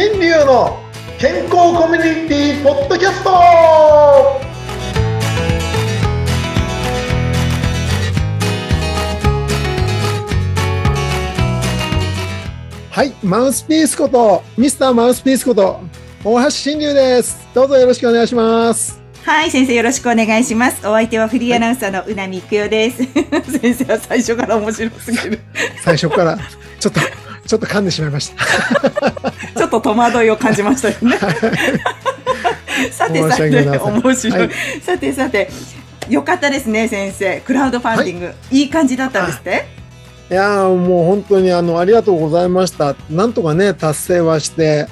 新流の健康コミュニティポッドキャストはいマウスピースことミスターマウスピースこと大橋新流ですどうぞよろしくお願いしますはい、先生よろしくお願いします。お相手はフリーアナウンサーのうなみくよです。先生は最初から面白すぎる。最初からちょっとちょっと噛んでしまいました。ちょっと戸惑いを感じましたよね。さてさて、面白い。はい。さてさて、よかったですね、先生。クラウドファンディング、い、い感じだったんですって？いやーもう本当にあのありがとうございました。なんとかね達成はして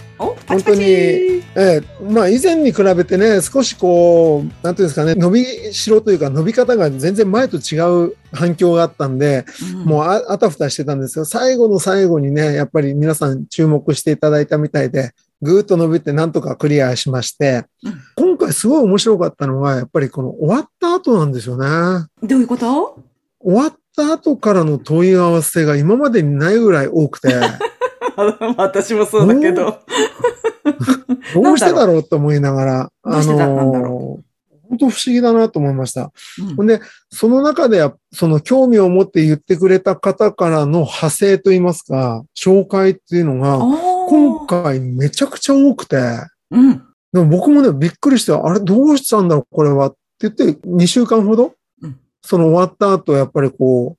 本当に。ええ。まあ以前に比べてね少しこうなんていうんですかね伸びしろというか伸び方が全然前と違う反響があったんで、うん。もうああたふたしてたんですけど最後の最後にねやっぱり皆さん注目していただいたみたいでぐーっと伸びてなんとかクリアしまして、うん。今回すごい面白かったのはやっぱりこの終わった後なんですよね。どういうこと？終わった後からの問い合わせが今までにないぐらい多くて、私もそうだけど。どうしてだろうと思いながら、どうしてだったんだの本当不思議だなと思いました。うんで、その中で、その興味を持って言ってくれた方からの派生といいますか、紹介っていうのが、今回めちゃくちゃ多くて、うん。でも僕もね、びっくりして、あれどうしたんだろう、これは。って言って、2週間ほど、うんその終わった後、やっぱりこう、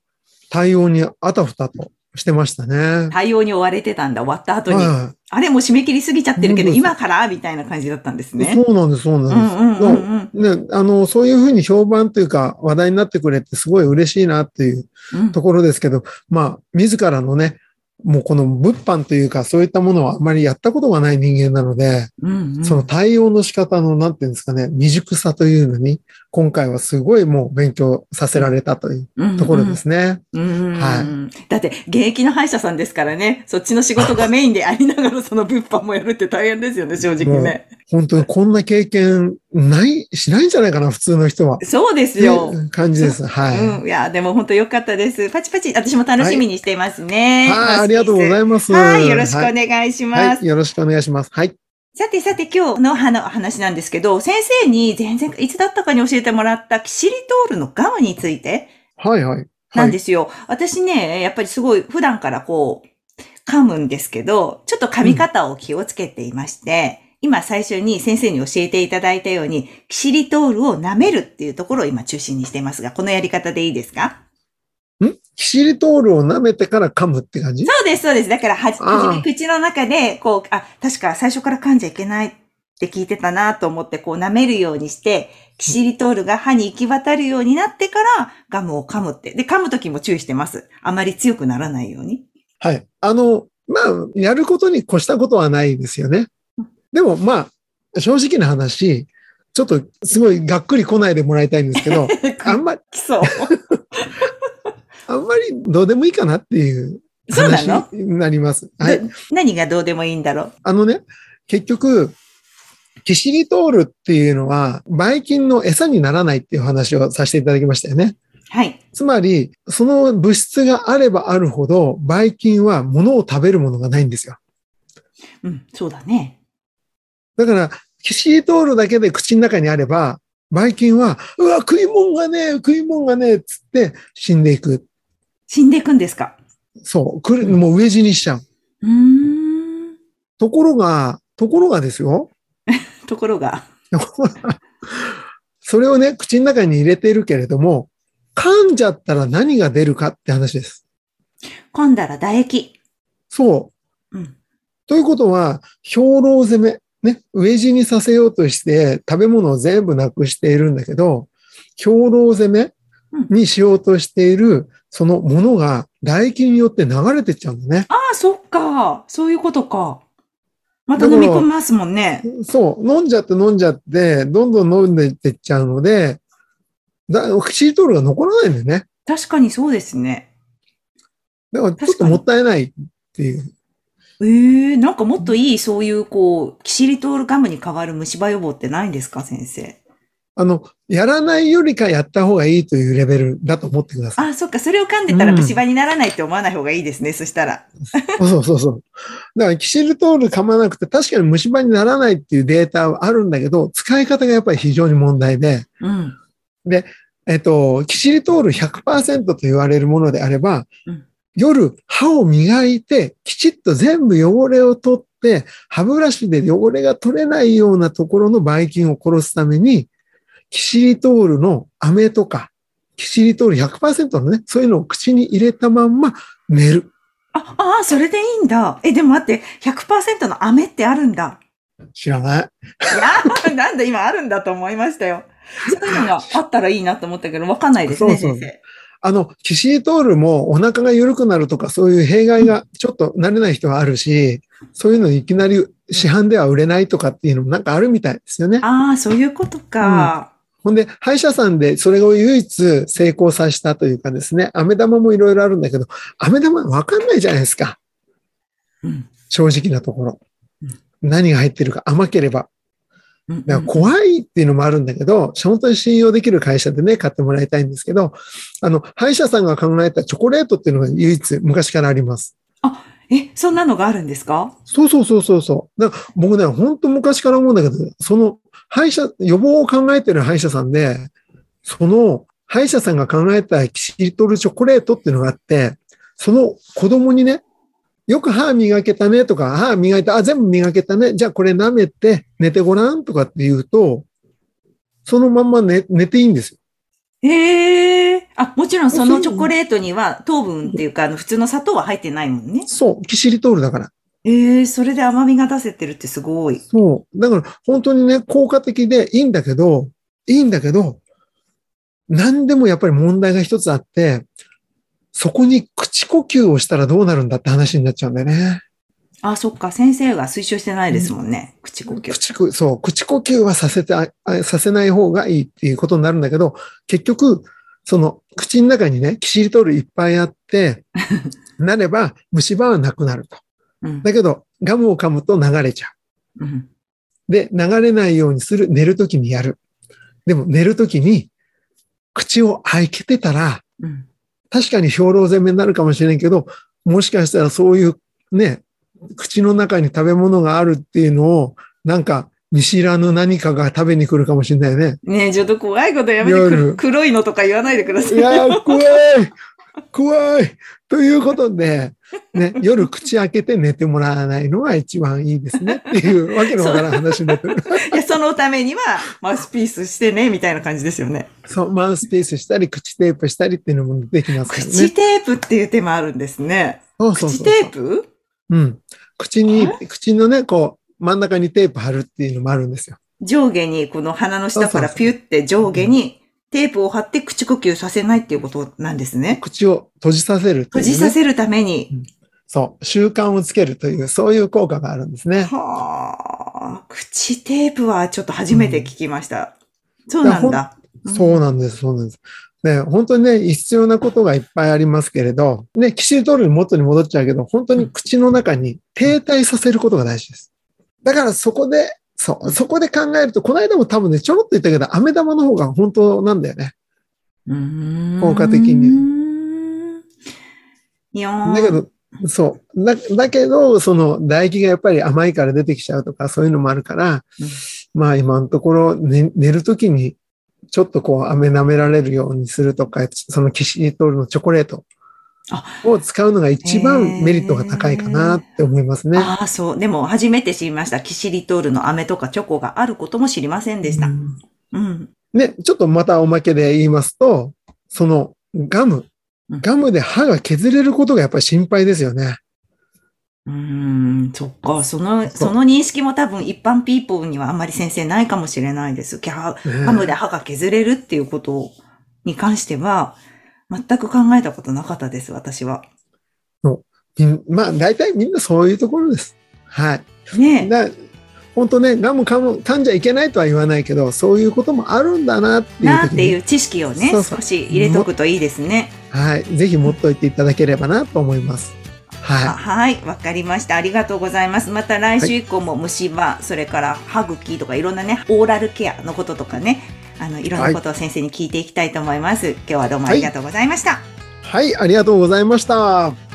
対応にあたふたとしてましたね。対応に追われてたんだ、終わった後に。はあれもう締め切りすぎちゃってるけど、今から？みたいな感じだったんですい。ね。そうなんです、そううなんです。んうんうんうん。ね、あの、そういうふうに評判というか話題になってくれてすごい嬉しいなっていううんところですけど、まあ、自らのね、もうこの物販というかそういったものはあまりやったことがない人間なので、うんうんその対応の仕方の、なんていうんですかね、未熟さというのに、今回はすごいもう勉強させられたというところですね。うんうんはだって、現役の歯医者さんですからね、そっちの仕事がメインでありながらその物販もやるって大変ですよね、正直ね。本当にこんな経験ない、しないんじゃないかな、普通の人は。そうですよ。感じです。はい。うん。いや、でも本当良かったです。パチパチ、私も楽しみにしていますね。はい、ありがとうございます。はい、よろしくおはい願いします。はい、よろしくお願いします。はい。さてさて今日の歯の話なんですけど、先生に全然いつだったかに教えてもらったキシリトールのガムについてはい、はい。はい。なんですよ。私ね、やっぱりすごい普段からこう、噛むんですけど、ちょっと噛み方を気をつけていまして、今最初に先生に教えていただいたように、キシリトールを舐めるっていうところを今中心にしていますが、このやり方でいいですか？ん？キシリトールを舐めてから噛むって感じ？そうです、そうです。だからはじ、はじめ口の中で、こう、あ、確か最初から噛んじゃいけないって聞いてたなと思って、こう舐めるようにして、キシリトールが歯に行き渡るようになってから、ガムを噛むって。で、噛むときも注意してます。あまり強くならないように。はい。あの、まあ、やることに越したことはないですよね。でも、まあ、正直な話、ちょっとすごいがっくり来ないでもらいたいんですけど、あんまり、きそう。あんまりどうでもいいかなっていうそうな話のになります。はい。ど何がどうでもいいんだろう？あのね、結局、キシリトールっていうのは、ばい菌の餌にならないっていう話をさせていただきましたよね。はい。つまり、その物質があればあるほど、ばい菌は物を食べるものがないんですよ。うん、そうだね。だから、キシリトールだけで口の中にあれば、ばい菌は、うわ、食い物がねえ、食い物がねえ、つって死んでいく。死んでいくんですか？そう、くるもう飢え死にしちゃう。うーん。ところが、ところがですよ。ところが。それをね、口の中に入れているけれども、噛んじゃったら何が出るかって話です。噛んだら唾液。そう。うん。ということは、兵糧攻め、ね、飢え死にさせようとして食べ物を全部なくしているんだけど、兵糧攻めにしようとしている、そのものが唾液によって流れてっちゃうんだね。ああ、そっか。そういうことか。また飲み込みますもんね。そう、飲んじゃって飲んじゃって、どんどん飲んでいってっちゃうので、だキシリトールが残らないんだよね。確かにそうですね。だからちょっともったいないっていう。ええなんかもっといい、そういう、こう、キシリトールガムに代わる虫歯予防ってないんですか、先生？あの、やらないよりかやった方がいいというレベルだと思ってください。あ、そっか。それを噛んでたら虫歯にならないって思わない方がいいですね。そしたら。そうそうそう。だから、キシリトール噛まなくて、確かに虫歯にならないっていうデータはあるんだけど、使い方がやっぱり非常に問題で、うん。で、えっと、キシリトール100%と言われるものであれば、うん夜歯を磨いて、きちっと全部汚れを取って、歯ブラシで汚れが取れないようなところのばい菌を殺すために、キシリトールの飴とか、キシリトール100%のね、そういうのを口に入れたまんま寝る。あ、ああ、それでいいんだ。え、でも待って、100%の飴ってあるんだ。知らない。いや、なんだ、今あるんだと思いましたよ。そういうのがあったらいいなと思ったけど、わかんないですね、そうそう先生。あの、キシリトールもお腹が緩くなるとかそういう弊害がちょっと慣れない人はあるし、そういうのいきなり市販では売れないとかっていうのもなんかあるみたいですよね。ああ、そういうことか。ほんで、歯医者さんでそれを唯一成功させたというかですね、飴玉もいろいろあるんだけど、飴玉わかんないじゃないですか。うん。正直なところうん。何が入ってるか甘ければ。うんだから怖いっていうのもあるんだけど、本当に信用できる会社でね、買ってもらいたいんですけど、あの、歯医者さんが考えたチョコレートっていうのが唯一昔からあります。え、そんなのがあるんですか？そうそうそうそうそう。だから僕ね、本当昔から思うんだけど、その歯医者、予防を考えてる歯医者さんで、その歯医者さんが考えたキシリトルチョコレートっていうのがあって、その子供にね、よく歯磨けたねとか、歯磨いた、あ、全部磨けたね。じゃあこれ舐めて寝てごらんとかって言うと、そのまんま寝寝ていいんですよ。ええあ、もちろんそのチョコレートには糖分っていうか、あの、普通の砂糖は入ってないもんね。そう、キシリトールだから。ええそれで甘みが出せてるってすごい。そう。だから本当にね、効果的でいいんだけど、いいんだけど、何でもやっぱり問題が一つあって、そこに口呼吸をしたらどうなるんだって話になっちゃうんだよね。あ、そっか。先生が推奨してないですもんね。口呼吸。口呼、そう、口呼吸はさせてあ、あさせない方がいいっていうことになるんだけど、結局、その口の中にね、キシリトールいっぱいあって、なれば虫歯はなくなると。うん。だけど、ガムを噛むと流れちゃう。うん。で、流れないようにする、寝るときにやる。でも寝るときに、口を開けてたら、うん。確かに兵糧攻めになるかもしれんけど、もしかしたらそういうね、口の中に食べ物があるっていうのを、なんか見知らぬ何かが食べに来るかもしれないね。ねえ、ちょっと怖いことやめて黒いのとか言わないでください。いやー、怖い怖いということで、ね、夜口開けて寝てもらわないのが一番いいですねっていうわけのわからん話になってる。いや、そのためには、マウスピースしてね、みたいな感じですよね。そう、マウスピースしたり、口テープしたりっていうのもできますからね。口テープっていう手もあるんですね。そうそうそう口テープ？うん。口に、口のね、こう、真ん中にテープ貼るっていうのもあるんですよ。上下に、この鼻の下からピュって上下にテープを貼って口呼吸させないっていうことなんですね。口を閉じさせるね。閉じさせるために。そう。習慣をつけるという、そういう効果があるんですね。はあ、口テープはちょっと初めて聞きました。そうなんだ。そうなんです、そうなんです。ね、本当にね、必要なことがいっぱいありますけれど、ね、キシリトールに元に戻っちゃうけど、本当に口の中に停滞させることが大事です。だからそこで、そう、そこで考えると、この間も多分ね、ちょろっと言ったけど、飴玉の方が本当なんだよね。うーん効果的にだけど、そう。だ、だけど、その唾液がやっぱり甘いから出てきちゃうとか、そういうのもあるから、うんまあ今のところ、ね、寝るときに、ちょっとこう、飴舐められるようにするとか、そのキシリトールのチョコレートあを使うのが一番メリットが高いかなって思いますね。ああ、そう。でも、初めて知りました。キシリトールの飴とかチョコがあることも知りませんでした。うんうん。ね、ちょっとまたおまけで言いますと、そのガムうん、ガムで歯が削れることがやっぱり心配ですよね。うーん、そっか。その、その認識も多分一般ピーポーにはあんまり先生ないかもしれないです。キャねガムで歯が削れるっていうことに関しては、全く考えたことなかったです、私は。まあ大体みんなそういうところです。はい。ね本当ね、ガム噛む噛んじゃいけないとは言わないけど、そういうこともあるんだなっていうなっていう知識をね、そうそう少し入れとくといいですね。はい。ぜひ持っといていただければなと思います。あははい、わかりました。ありがとうございます。また来週以降も虫歯、それから歯茎とかいろんなね、オーラルケアのこととかね、あの、いろんなことを先生に聞いていきたいと思います。はい、今日はどうもありがとうございました。はい、はい、ありがとうございました。